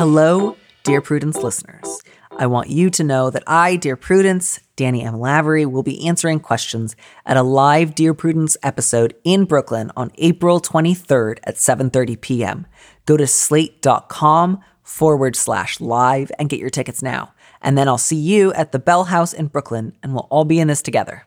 Hello, Dear Prudence listeners. I want you to know that I, Dear Prudence, Danny M. Lavery, will be answering questions at a live Dear Prudence episode in Brooklyn on April 23rd at 7.30 p.m. Go to slate.com forward slash live and get your tickets now. And then I'll see you at the Bell House in Brooklyn, and we'll all be in this together.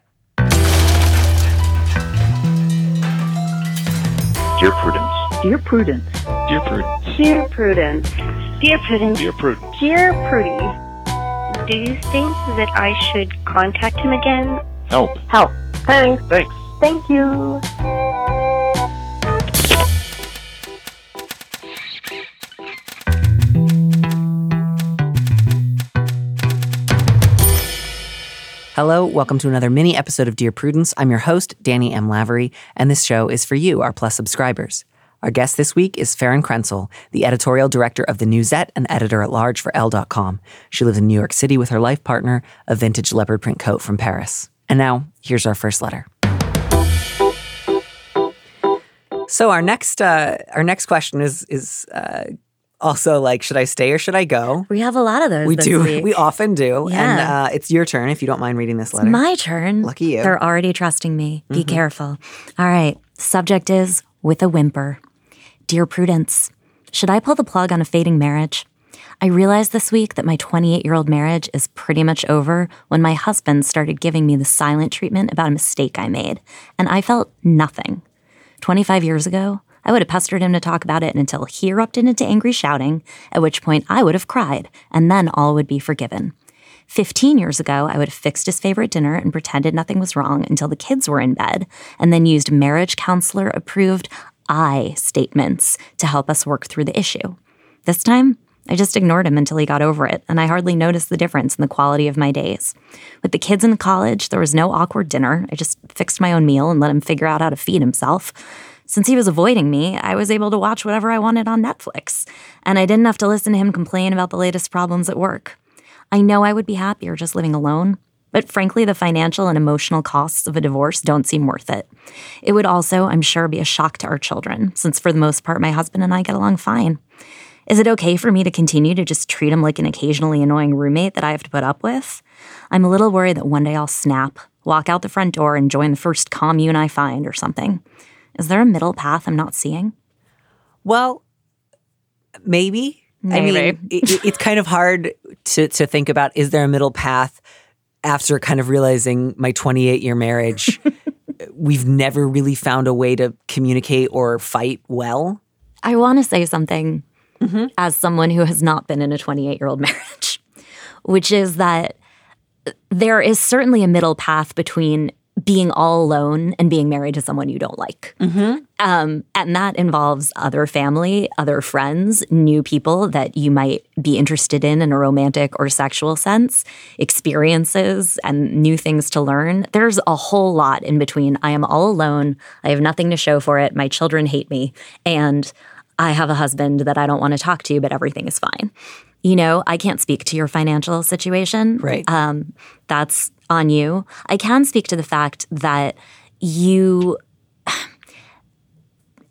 Dear Prudence. Dear Prudence. Dear Prudence. Dear Prudence. Dear Prudence. Dear Prudence. Dear Prudie. Do you think that I should contact him again? Help. Help. Thanks. Thanks. Thank you. Hello, welcome to another mini episode of Dear Prudence. I'm your host, Danny M. Lavery, and this show is for you, our Plus subscribers. Our guest this week is Faran Krentcil, the editorial director of The Newsette and editor at large for Elle.com. She lives in New York City with her life partner, a vintage leopard print coat from Paris. And now, here's our first letter. So our next uh, our next question is is uh, also like, should I stay or should I go? We have a lot of those. We do. week. We often do. And uh, it's your turn if you don't mind reading this letter. My turn. Lucky you. Mm-hmm. They're already trusting me. Be careful. All right. Subject is with a whimper. Dear Prudence, should I pull the plug on a fading marriage? I realized this week that my 28 year old marriage is pretty much over when my husband started giving me the silent treatment about a mistake I made, and I felt nothing. 25 years ago, I would have pestered him to talk about it until he erupted into angry shouting, at which point I would have cried, and then all would be forgiven. 15 years ago, I would have fixed his favorite dinner and pretended nothing was wrong until the kids were in bed, and then used marriage counselor approved I statements to help us work through the issue. This time, I just ignored him until he got over it, and I hardly noticed the difference in the quality of my days. With the kids in college, there was no awkward dinner. I just fixed my own meal and let him figure out how to feed himself. Since he was avoiding me, I was able to watch whatever I wanted on Netflix, and I didn't have to listen to him complain about the latest problems at work. I know I would be happier just living alone, but frankly, the financial and emotional costs of a divorce don't seem worth it. It would also, I'm sure, be a shock to our children, since for the most part, my husband and I get along fine. Is it okay for me to continue to just treat him like an occasionally annoying roommate that I have to put up with? I'm a little worried that one day I'll snap, walk out the front door, and join the first commune I find or something. Is there a middle path I'm not seeing? Well, maybe. I mean, it- it's kind of hard to to think about. Is there a middle path after kind of realizing my 28 year marriage? we've never really found a way to communicate or fight well. I want to say something mm-hmm. as someone who has not been in a 28 year old marriage, which is that there is certainly a middle path between being all alone and being married to someone you don't like. Um, and that involves other family, other friends, new people that you might be interested in in a romantic or sexual sense, experiences, and new things to learn. There's a whole lot in between. I am all alone. I have nothing to show for it. My children hate me. And I have a husband that I don't want to talk to, but everything is fine. You know, I can't speak to your financial situation. Right. Um, that's on you. I can speak to the fact that you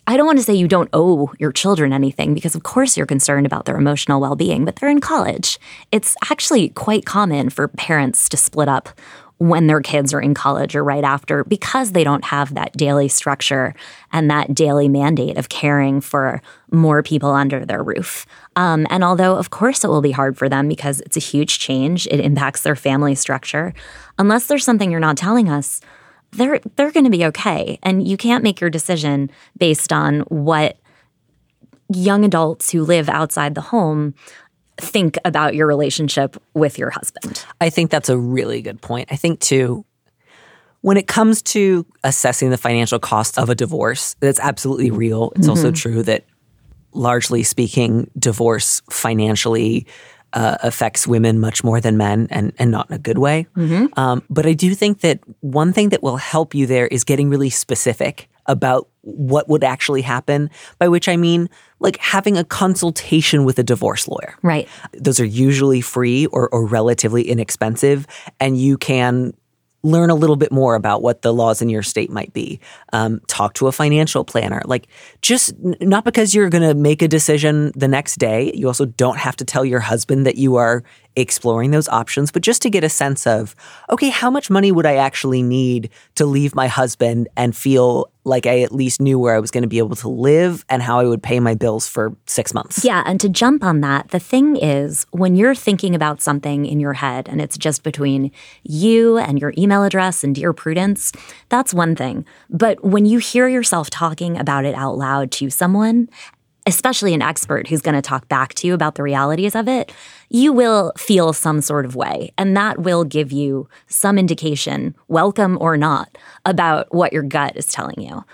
I don't want to say you don't owe your children anything because, of course, you're concerned about their emotional well being, but they're in college. It's actually quite common for parents to split up when their kids are in college or right after because they don't have that daily structure and that daily mandate of caring for more people under their roof. Um, and although, of course, it will be hard for them because it's a huge change, it impacts their family structure. Unless there's something you're not telling us, they're they're going to be okay and you can't make your decision based on what young adults who live outside the home think about your relationship with your husband. I think that's a really good point. I think too, when it comes to assessing the financial cost of a divorce, that's absolutely real. It's also true that, largely speaking, divorce financially uh, affects women much more than men, and and not in a good way. Um, but I do think that one thing that will help you there is getting really specific about what would actually happen. By which I mean, like having a consultation with a divorce lawyer. Right. Those are usually free or, or relatively inexpensive, and you can learn a little bit more about what the laws in your state might be. Um, talk to a financial planner. Like, just not because you're going to make a decision the next day. You also don't have to tell your husband that you are exploring those options, but just to get a sense of, okay, how much money would I actually need to leave my husband and feel like I at least knew where I was going to be able to live and how I would pay my bills for six months? Yeah, and to jump on that, the thing is, when you're thinking about something in your head and it's just between you and your email address and Dear Prudence, that's one thing. But when you hear yourself talking about it out loud to someone, especially an expert who's going to talk back to you about the realities of it, you will feel some sort of way. And that will give you some indication, welcome or not, about what your gut is telling you.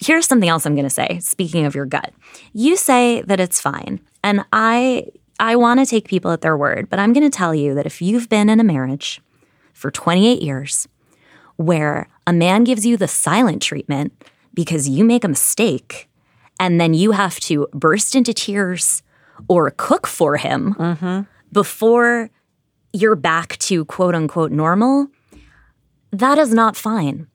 Here's something else I'm going to say. Speaking of your gut, you say that it's fine. And I I want to take people at their word, but I'm going to tell you that if you've been in a marriage for 28 years where a man gives you the silent treatment because you make a mistake and then you have to burst into tears or cook for him mm-hmm. Before you're back to quote unquote normal, that is not fine.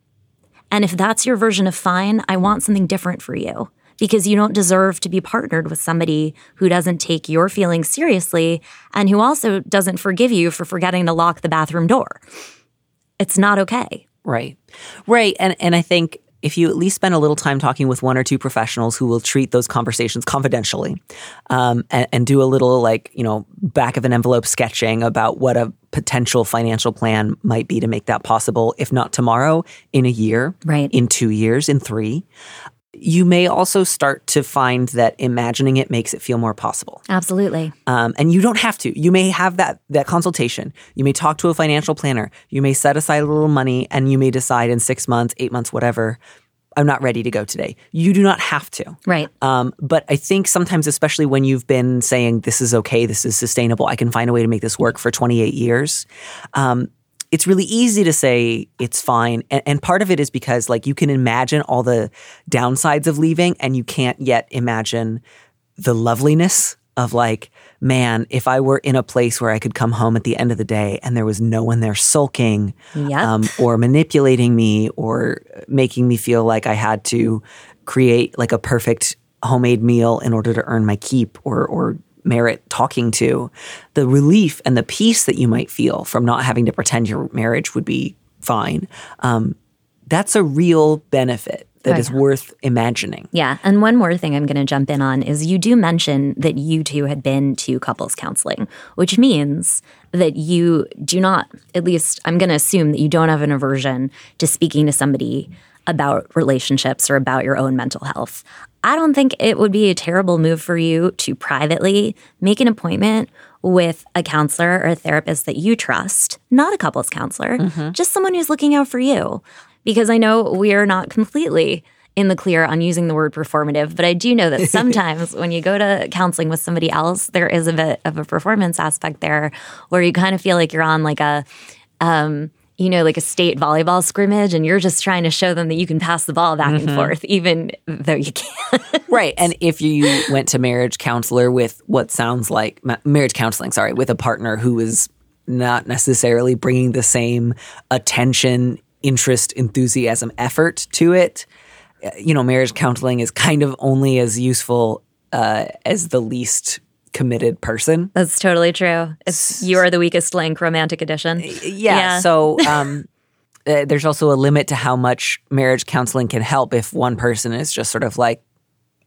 And if that's your version of fine, I want something different for you because you don't deserve to be partnered with somebody who doesn't take your feelings seriously and who also doesn't forgive you for forgetting to lock the bathroom door. It's not okay. Right. Right. And and I think if you at least spend a little time talking with one or two professionals who will treat those conversations confidentially um, and, and do a little like you know back of an envelope sketching about what a potential financial plan might be to make that possible if not tomorrow in a year Right. in two years in three you may also start to find that imagining it makes it feel more possible Absolutely. um, and you don't have to. You may have that that consultation. You may talk to a financial planner. You may set aside a little money, and you may decide in six months, eight months, whatever. I'm not ready to go today. You do not have to. Right. Um, but I think sometimes, especially when you've been saying this is okay, this is sustainable, I can find a way to make this work for 28 years. Um, it's really easy to say it's fine, and, and part of it is because like you can imagine all the downsides of leaving, and you can't yet imagine the loveliness of like, man, if I were in a place where I could come home at the end of the day and there was no one there sulking um, or manipulating me or making me feel like I had to create like a perfect homemade meal in order to earn my keep or or merit talking to, the relief and the peace that you might feel from not having to pretend your marriage would be fine. Um, that's a real benefit that Oh, is worth imagining. Yeah. And one more thing I'm going to jump in on is you do mention that you two had been to couples counseling, which means that you do not, at least I'm going to assume that you don't have an aversion to speaking to somebody about relationships or about your own mental health. I don't think it would be a terrible move for you to privately make an appointment with a counselor or a therapist that you trust, not a couples counselor, just someone who's looking out for you. Because I know we are not completely in the clear on using the word performative, but I do know that sometimes when you go to counseling with somebody else, there is a bit of a performance aspect there where you kind of feel like you're on like a, um, you know, like a state volleyball scrimmage and you're just trying to show them that you can pass the ball back and forth, even though you can't. Right. And if you went to marriage counselor with what sounds like ma- marriage counseling, sorry, with a partner who is not necessarily bringing the same attention, interest, enthusiasm, effort to it, uh, you know, marriage counseling is kind of only as useful uh, as the least committed person. That's totally true. It's you are the weakest link, romantic edition. Yeah. So um, uh, there's also a limit to how much marriage counseling can help if one person is just sort of like,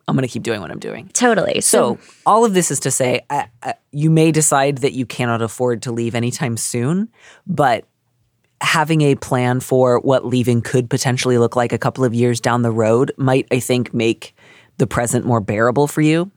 I'm going to keep doing what I'm doing. totally. So, all of this is to say, uh, uh, you may decide that you cannot afford to leave anytime soon, but having a plan for what leaving could potentially look like a couple of years down the road might, I think, make the present more bearable for you.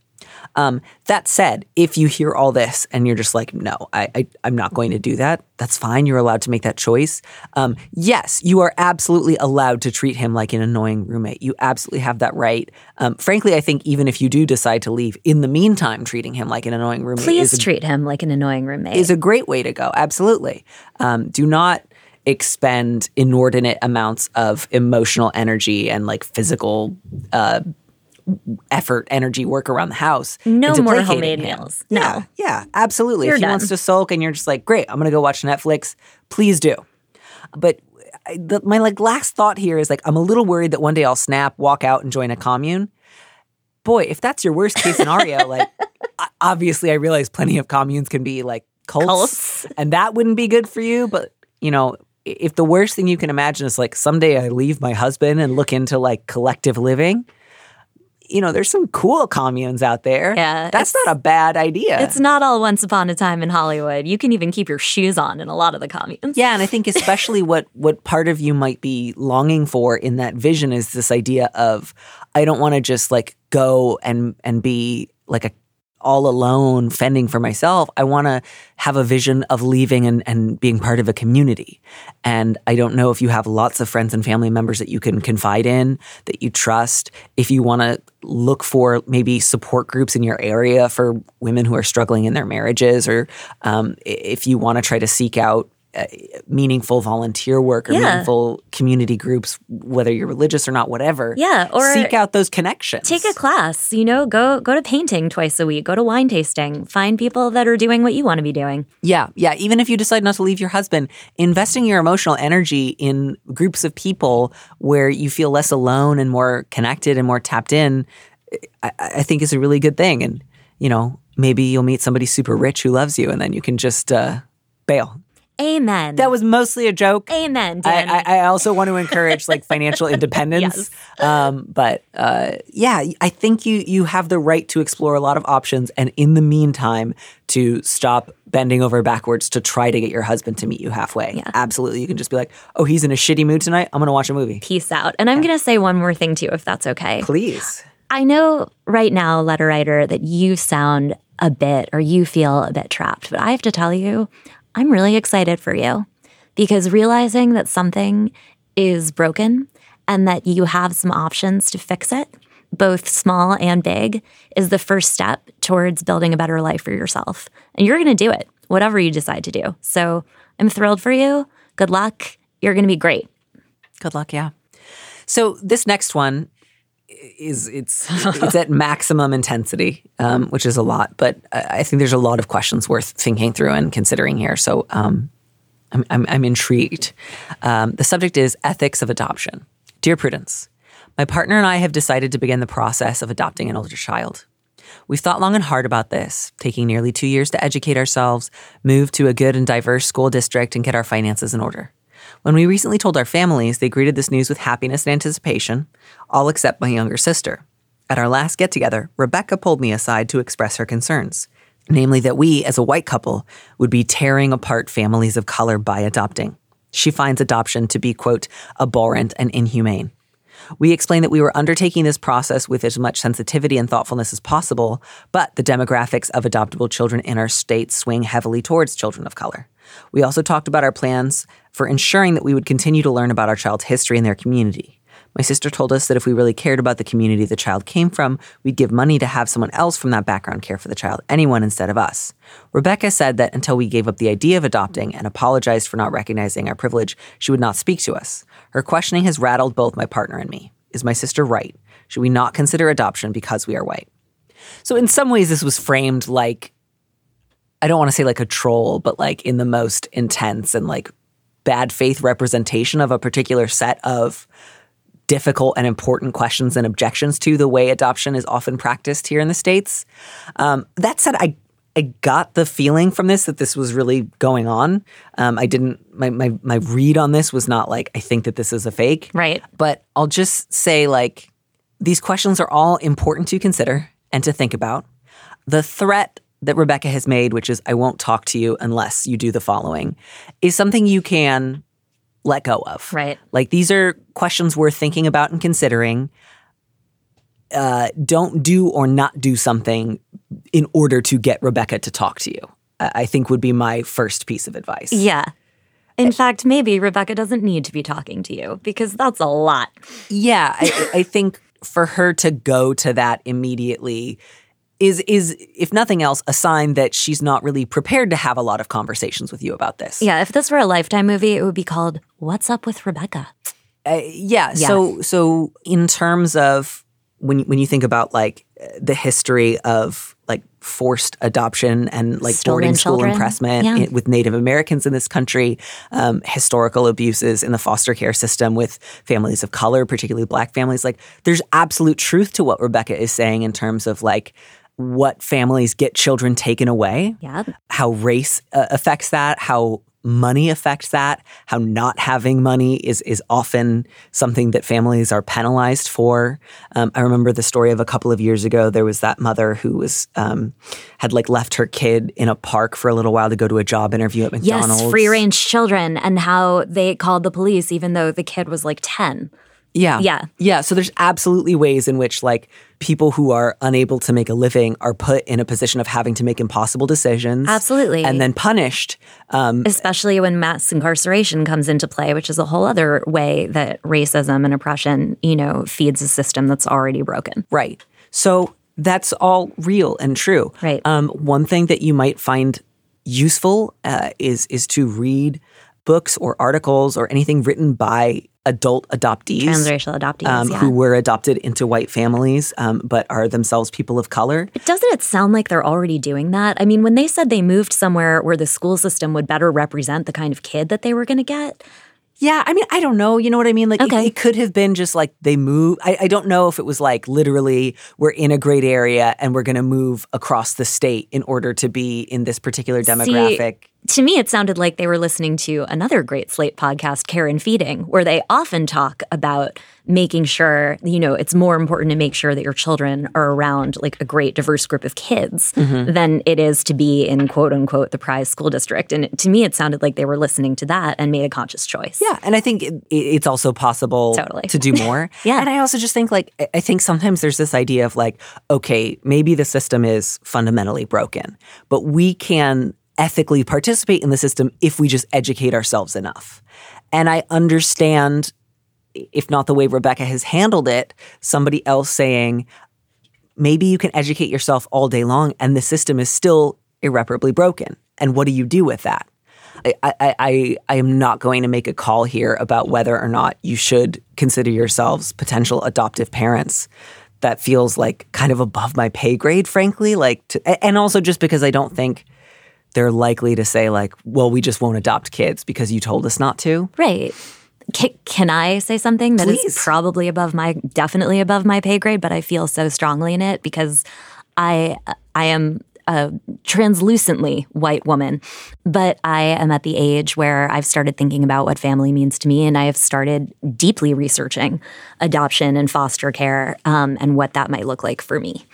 Um, that said, if you hear all this and you're just like, no, I, I, I'm not going to do that, that's fine. You're allowed to make that choice. Um, yes, you are absolutely allowed to treat him like an annoying roommate. You absolutely have that right. Um, frankly, I think even if you do decide to leave, in the meantime, treating him like an annoying roommate please is a treat him like an annoying roommate. is a great way to go. Absolutely. Um, do not expend inordinate amounts of emotional energy and like physical uh, effort, energy, work around the house. No more homemade him. meals. No. Yeah, yeah, absolutely. You're if he wants to sulk and you're just like, great, I'm going to go watch Netflix, please do. But I- the, my like last thought here is like I'm a little worried that one day I'll snap, walk out, and join a commune. Boy, if that's your worst case scenario, like obviously I realize plenty of communes can be like cults, Cults. and that wouldn't be good for you. But you know, if the worst thing you can imagine is like someday I leave my husband and look into like collective living, you know, there's some cool communes out there. Yeah, that's not a bad idea. It's not all once upon a time in Hollywood. You can even keep your shoes on in a lot of the communes. Yeah, and I think especially what what part of you might be longing for in that vision is this idea of I don't want to just like go and and be like a all alone fending for myself. I want to have a vision of leaving and, and being part of a community. And I don't know if you have lots of friends and family members that you can confide in, that you trust. If you want to look for maybe support groups in your area for women who are struggling in their marriages, or um, if you want to try to seek out meaningful volunteer work or Yeah. meaningful community groups, whether you're religious or not, whatever. Yeah, or seek out those connections. Take a class, you know, go go to painting twice a week, go to wine tasting, find people that are doing what you want to be doing. Yeah, yeah. Even if you decide not to leave your husband, investing your emotional energy in groups of people where you feel less alone and more connected and more tapped in, I, I think is a really good thing. And you know, maybe you'll meet somebody super rich who loves you, and then you can just uh, bail. Amen. That was mostly a joke. Amen, I, I, I also want to encourage like financial independence. Um, but uh, yeah, I think you you have the right to explore a lot of options, and in the meantime, to stop bending over backwards to try to get your husband to meet you halfway. Yeah. Absolutely, you can just be like, "Oh, he's in a shitty mood tonight. I'm going to watch a movie." Peace out. And I'm going to say one more thing to you, if that's okay. Please. I know right now, letter writer, that you sound a bit or you feel a bit trapped, but I have to tell you, I'm really excited for you because realizing that something is broken and that you have some options to fix it, both small and big, is the first step towards building a better life for yourself. And you're going to do it, whatever you decide to do. So I'm thrilled for you. Good luck. You're going to be great. Good luck. Yeah. So this next one is it's it's at maximum intensity, um, which is a lot. But I think there's a lot of questions worth thinking through and considering here. So um, I'm, I'm I'm intrigued. Um, the subject is ethics of adoption. Dear Prudence, my partner and I have decided to begin the process of adopting an older child. We've thought long and hard about this, taking nearly two years to educate ourselves, move to a good and diverse school district, and get our finances in order. When we recently told our families, they greeted this news with happiness and anticipation, all except my younger sister. At our last get together, Rebecca pulled me aside to express her concerns, namely that we, as a white couple, would be tearing apart families of color by adopting. She finds adoption to be, quote, abhorrent and inhumane. We explained that we were undertaking this process with as much sensitivity and thoughtfulness as possible, but the demographics of adoptable children in our state swing heavily towards children of color. We also talked about our plans for ensuring that we would continue to learn about our child's history and their community. My sister told us that if we really cared about the community the child came from, we'd give money to have someone else from that background care for the child, anyone instead of us. Rebecca said that until we gave up the idea of adopting and apologized for not recognizing our privilege, she would not speak to us. Her questioning has rattled both my partner and me. Is my sister right? Should we not consider adoption because we are white? So, in some ways, this was framed like I don't want to say like a troll, but like in the most intense and like bad faith representation of a particular set of difficult and important questions and objections to the way adoption is often practiced here in the States. Um, that said, I I got the feeling from this that this was really going on. Um, I didn't my, my my read on this was not like I think that this is a fake. Right. But I'll just say like these questions are all important to consider and to think about. The threat that Rebecca has made, which is I won't talk to you unless you do the following, is something you can let go of. Right. Like these are questions worth thinking about and considering. Uh, don't do or not do something in order to get Rebecca to talk to you. I I think would be my first piece of advice. Yeah. In fact, maybe Rebecca doesn't need to be talking to you because that's a lot. Yeah, I, I think for her to go to that immediately is is if nothing else a sign that she's not really prepared to have a lot of conversations with you about this. Yeah, if this were a lifetime movie, it would be called What's Up with Rebecca? Uh, yeah, So so in terms of when when you think about like the history of like forced adoption and like Stolen boarding school children. impressment Yeah. in- with Native Americans in this country, um, historical abuses in the foster care system with families of color, particularly black families. Like, there's absolute truth to what Rebecca is saying in terms of like what families get children taken away Yeah. how race uh, affects that, how money affects that, how not having money is is often something that families are penalized for. Um, I remember the story of a couple of years ago. There was that mother who was um, had like left her kid in a park for a little while to go to a job interview at McDonald's. Yes, free range children and how they called the police even though the kid was like 10. Yeah. Yeah. Yeah. So there's absolutely ways in which like people who are unable to make a living are put in a position of having to make impossible decisions. Absolutely. And then punished. Um, Especially when mass incarceration comes into play, which is a whole other way that racism and oppression, you know, feeds a system that's already broken. Right. So that's all real and true. Right. Um, one thing that you might find useful uh, is is to read books or articles or anything written by adult adoptees. Transracial adoptees. Um, yeah. Who were adopted into white families, um, but are themselves people of color. Doesn't it sound like they're already doing that? I mean, when they said they moved somewhere where the school system would better represent the kind of kid that they were going to get, Yeah, I mean, I don't know. You know what I mean? Like, it- Okay. it, could have been just like they move. I, I don't know if it was like literally we're in a great area and we're going to move across the state in order to be in this particular demographic. To me, it sounded like they were listening to another great Slate podcast, Care and Feeding, where they often talk about making sure, you know, it's more important to make sure that your children are around like a great diverse group of kids Mm-hmm. than it is to be in quote unquote the prize school district. And it- to me, it sounded like they were listening to that and made a conscious choice. Yeah, and I think it, it- it's also possible Totally. to do more. Yeah. and I also just think like I think sometimes there's this idea of like, okay, maybe the system is fundamentally broken, but we can ethically participate in the system if we just educate ourselves enough. And I understand, if not the way Rebecca has handled it, somebody else saying, maybe you can educate yourself all day long and the system is still irreparably broken. And what do you do with that? I, I, I, am not going to make a call here about whether or not you should consider yourselves potential adoptive parents. That feels like kind of above my pay grade, frankly. Like, to, and also just because I don't think they're likely to say like, "Well, we just won't adopt kids because you told us not to." Right. Can, can I say something that is Please. probably above my, definitely above my pay grade, but I feel so strongly in it because I, I am a translucently white woman, but I am at the age where I've started thinking about what family means to me, and I have started deeply researching adoption and foster care um, and what that might look like for me.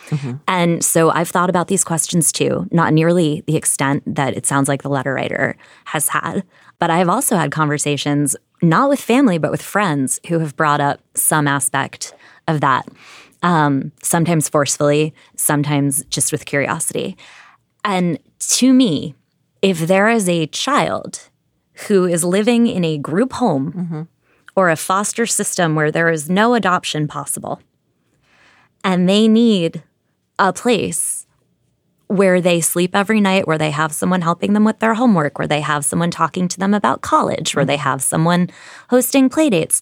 And so I've thought about these questions too, not nearly the extent that it sounds like the letter writer has had, but I've also had conversations not with family but with friends who have brought up some aspect of that. Um, sometimes forcefully, sometimes just with curiosity. And to me, if there is a child who is living in a group home or a foster system where there is no adoption possible, and they need a place where they sleep every night, where they have someone helping them with their homework, where they have someone talking to them about college, where they have someone hosting playdates.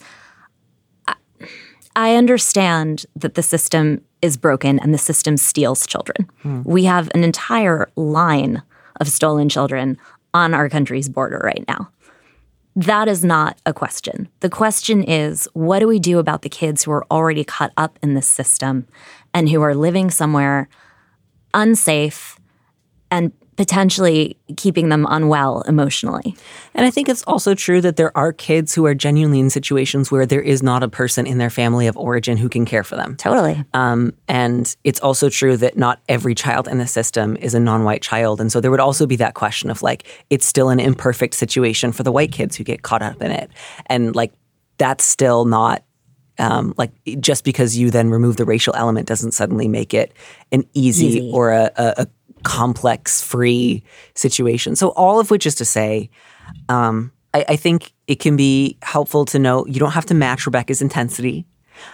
I- understand that the system is broken and the system steals children. Hmm. We have an entire line of stolen children on our country's border right now. That is not a question. The question is what do we do about the kids who are already caught up in this system and who are living somewhere unsafe and potentially keeping them unwell emotionally? And I think it's also true that there are kids who are genuinely in situations where there is not a person in their family of origin who can care for them. Totally. Um, and it's also true that not every child in the system is a non white child. And so there would also be that question of like, it's still an imperfect situation for the white kids who get caught up in it. And like, that's still not. Um, like just because you then remove the racial element doesn't suddenly make it an easy, Easy. or a, a, a complex free situation. So all of which is to say, um, I, I think it can be helpful to know you don't have to match Rebecca's intensity.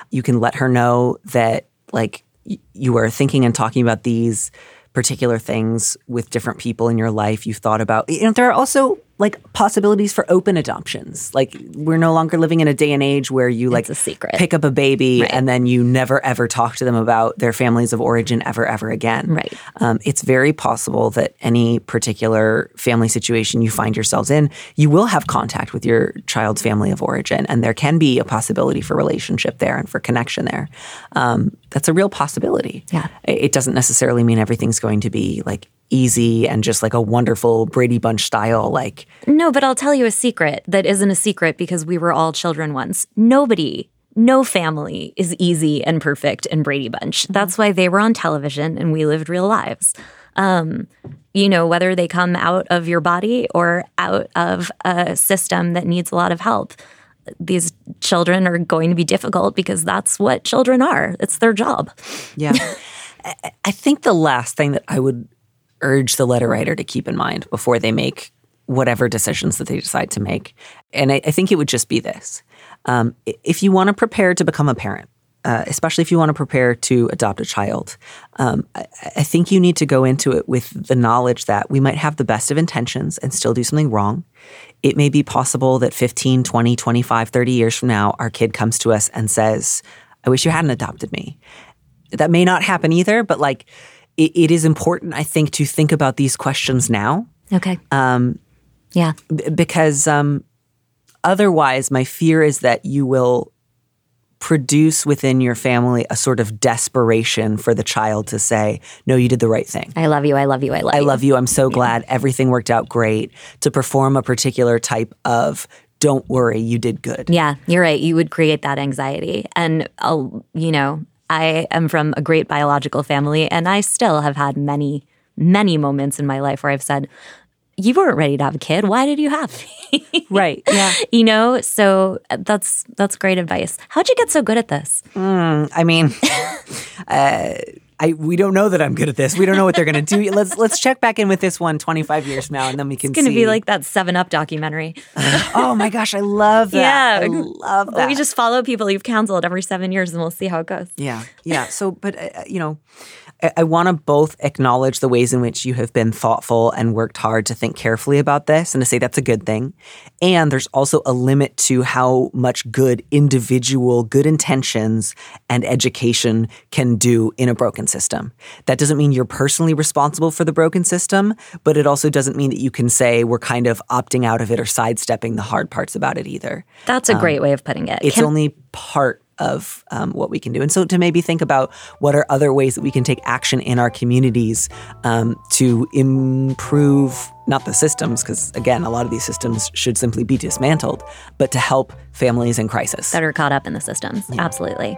You can let her know that like y- you are thinking and talking about these particular things with different people in your life. You've thought about. You know, there are also like possibilities for open adoptions. Like we're no longer living in a day and age where you like pick up a baby Right. and then you never ever talk to them about their families of origin ever ever again. Right. Um, it's very possible that any particular family situation you find yourselves in, you will have contact with your child's family of origin, and there can be a possibility for relationship there and for connection there. Um, that's a real possibility. Yeah. It doesn't necessarily mean everything's going to be like easy and just like a wonderful Brady Bunch style like No, but I'll tell you a secret that isn't a secret because we were all children once. Nobody, no family is easy and perfect in Brady Bunch. That's why they were on television and we lived real lives. Um, you know, whether they come out of your body or out of a system that needs a lot of help, these children are going to be difficult because that's what children are. It's their job. Yeah. I- I think the last thing that I would urge the letter writer to keep in mind before they make whatever decisions that they decide to make, and I, I think it would just be this. Um, if you want to prepare to become a parent, uh, especially if you want to prepare to adopt a child, um, I, I think you need to go into it with the knowledge that we might have the best of intentions and still do something wrong. It may be possible that 15, 20, 25, 30 years from now, our kid comes to us and says, I wish you hadn't adopted me that may not happen either, but like it, it is important, I think, to think about these questions now Okay. Um, yeah. b- because um, otherwise, my fear is that you will produce within your family a sort of desperation for the child to say, No, you did the right thing. I love you. I love you. I love I you. love you. I'm so glad everything worked out great to perform a particular type of don't worry, you did good. Yeah, you're right. You would create that anxiety. And, I'll, you know, I am from a great biological family, and I still have had many, many moments in my life where I've said, you weren't ready to have a kid. Why did you have me? Right. Yeah. you know, so uh, that's that's great advice. How'd you get so good at this? I mean, uh, I we don't know that I'm good at this. We don't know what they're going to do. Let's let's check back in with this one 25 years from now, and then we can. It's going to be like that Seven Up documentary. oh my gosh, I love that. Yeah. I love that. We just follow people you've counseled every seven years, and we'll see how it goes. Yeah, yeah. So, but uh, you know, I, I want to both acknowledge the ways in which you have been thoughtful and worked hard to think carefully about this, and to say that's a good thing. And there's also a limit to how much good individual good intentions and education can do in a broken system. That doesn't mean you're personally responsible for the broken system, but it also doesn't mean that you can say we're kind of opting out of it or sidestepping the hard parts about it either That's a great way of putting it. it's Can- only part of um, what we can do. And so to maybe think about what are other ways that we can take action in our communities um, to improve not the systems, because again, a lot of these systems should simply be dismantled, but to help families in crisis. that are caught up in the systems. Absolutely.